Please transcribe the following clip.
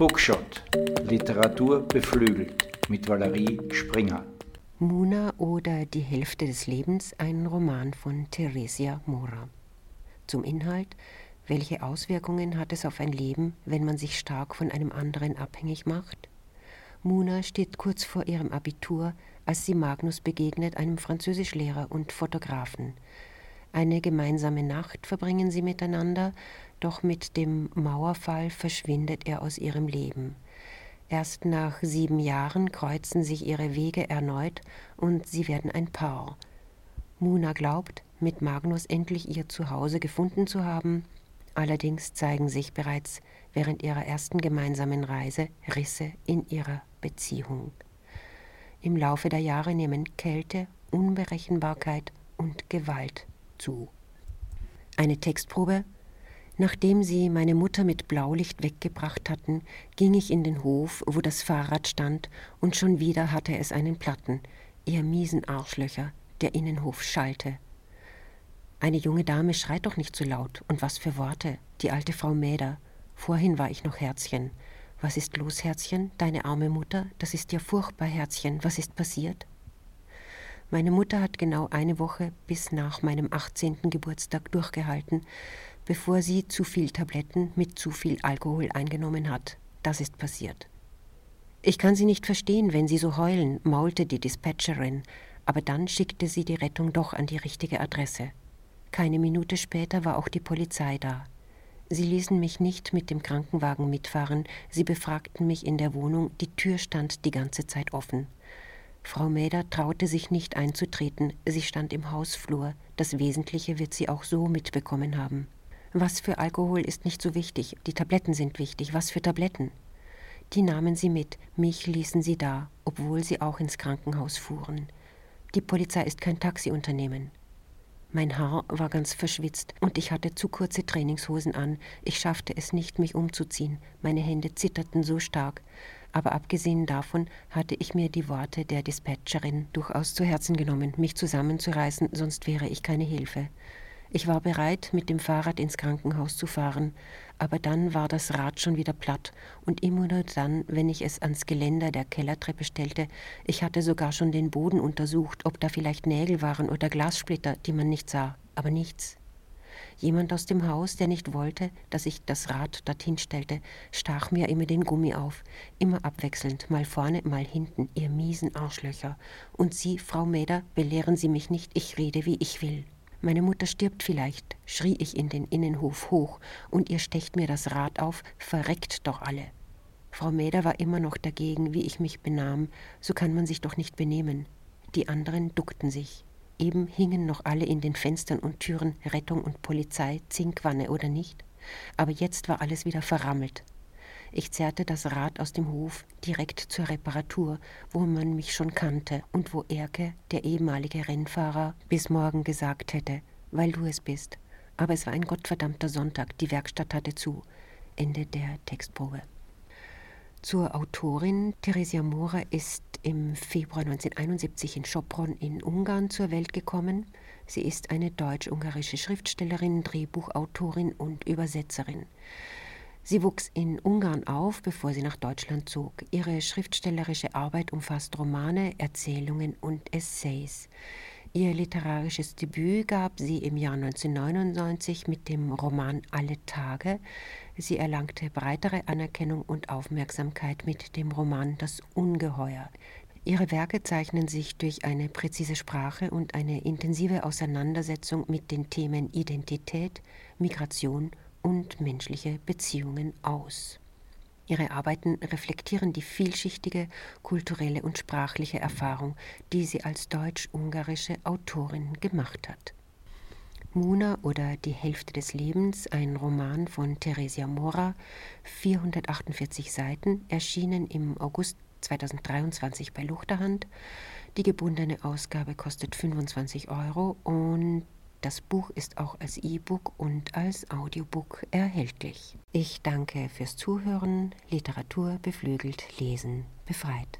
Bookshot. Literatur beflügelt mit Valerie Springer. Muna oder Die Hälfte des Lebens, ein Roman von Theresia Mora. Zum Inhalt, welche Auswirkungen hat es auf ein Leben, wenn man sich stark von einem anderen abhängig macht? Muna steht kurz vor ihrem Abitur, als sie Magnus begegnet, einem Französischlehrer und Fotografen. Eine gemeinsame Nacht verbringen sie miteinander, doch mit dem Mauerfall verschwindet er aus ihrem Leben. Erst nach sieben Jahren kreuzen sich ihre Wege erneut und sie werden ein Paar. Muna glaubt, mit Magnus endlich ihr Zuhause gefunden zu haben, allerdings zeigen sich bereits während ihrer ersten gemeinsamen Reise Risse in ihrer Beziehung. Im Laufe der Jahre nehmen Kälte, Unberechenbarkeit und Gewalt zu. Eine Textprobe. Nachdem sie meine Mutter mit Blaulicht weggebracht hatten, ging ich in den Hof, wo das Fahrrad stand, und schon wieder hatte es einen Platten, ihr miesen Arschlöcher, der Innenhof schallte. Eine junge Dame schreit doch nicht so laut, und was für Worte, die alte Frau Mäder. Vorhin war ich noch Herzchen. Was ist los, Herzchen? Deine arme Mutter? Das ist ja furchtbar, Herzchen. Was ist passiert? Meine Mutter hat genau eine Woche bis nach meinem 18. Geburtstag durchgehalten, bevor sie zu viel Tabletten mit zu viel Alkohol eingenommen hat. Das ist passiert. Ich kann sie nicht verstehen, wenn sie so heulen, maulte die Dispatcherin, aber dann schickte sie die Rettung doch an die richtige Adresse. Keine Minute später war auch die Polizei da. Sie ließen mich nicht mit dem Krankenwagen mitfahren, sie befragten mich in der Wohnung, die Tür stand die ganze Zeit offen. Frau Mäder traute sich nicht einzutreten, sie stand im Hausflur, das Wesentliche wird sie auch so mitbekommen haben. Was für Alkohol ist nicht so wichtig, die Tabletten sind wichtig, was für Tabletten? Die nahmen sie mit, mich ließen sie da, obwohl sie auch ins Krankenhaus fuhren. Die Polizei ist kein Taxiunternehmen. Mein Haar war ganz verschwitzt und ich hatte zu kurze Trainingshosen an. Ich schaffte es nicht, mich umzuziehen. Meine Hände zitterten so stark aber abgesehen davon hatte ich mir die Worte der Dispatcherin durchaus zu Herzen genommen, mich zusammenzureißen, sonst wäre ich keine Hilfe. Ich war bereit, mit dem Fahrrad ins Krankenhaus zu fahren, aber dann war das Rad schon wieder platt und immer nur dann, wenn ich es ans Geländer der Kellertreppe stellte, ich hatte sogar schon den Boden untersucht, ob da vielleicht Nägel waren oder Glassplitter, die man nicht sah, aber nichts. Jemand aus dem Haus, der nicht wollte, dass ich das Rad dorthin stellte, stach mir immer den Gummi auf, immer abwechselnd, mal vorne, mal hinten, ihr miesen Arschlöcher. Und Sie, Frau Mäder, belehren Sie mich nicht, ich rede, wie ich will. Meine Mutter stirbt vielleicht, schrie ich in den Innenhof hoch, und ihr stecht mir das Rad auf, verreckt doch alle. Frau Mäder war immer noch dagegen, wie ich mich benahm, so kann man sich doch nicht benehmen. Die anderen duckten sich. Eben hingen noch alle in den Fenstern und Türen Rettung und Polizei, Zinkwanne oder nicht, aber jetzt war alles wieder verrammelt. Ich zerrte das Rad aus dem Hof direkt zur Reparatur, wo man mich schon kannte und wo Erke, der ehemalige Rennfahrer, bis morgen gesagt hätte, weil du es bist. Aber es war ein gottverdammter Sonntag, die Werkstatt hatte zu. Ende der Textprobe. Zur Autorin Theresia Mora ist im Februar 1971 in Sopron in Ungarn zur Welt gekommen. Sie ist eine deutsch-ungarische Schriftstellerin, Drehbuchautorin und Übersetzerin. Sie wuchs in Ungarn auf, bevor sie nach Deutschland zog. Ihre schriftstellerische Arbeit umfasst Romane, Erzählungen und Essays. Ihr literarisches Debüt gab sie im Jahr 1999 mit dem Roman Alle Tage. Sie erlangte breitere Anerkennung und Aufmerksamkeit mit dem Roman Das Ungeheuer. Ihre Werke zeichnen sich durch eine präzise Sprache und eine intensive Auseinandersetzung mit den Themen Identität, Migration und menschliche Beziehungen aus. Ihre Arbeiten reflektieren die vielschichtige kulturelle und sprachliche Erfahrung, die sie als deutsch-ungarische Autorin gemacht hat. Muna oder Die Hälfte des Lebens, ein Roman von Theresia Mora, 448 Seiten, erschienen im August 2023 bei Luchterhand. Die gebundene Ausgabe kostet 25 Euro und das Buch ist auch als E-Book und als Audiobook erhältlich. Ich danke fürs Zuhören. Literatur beflügelt, Lesen befreit.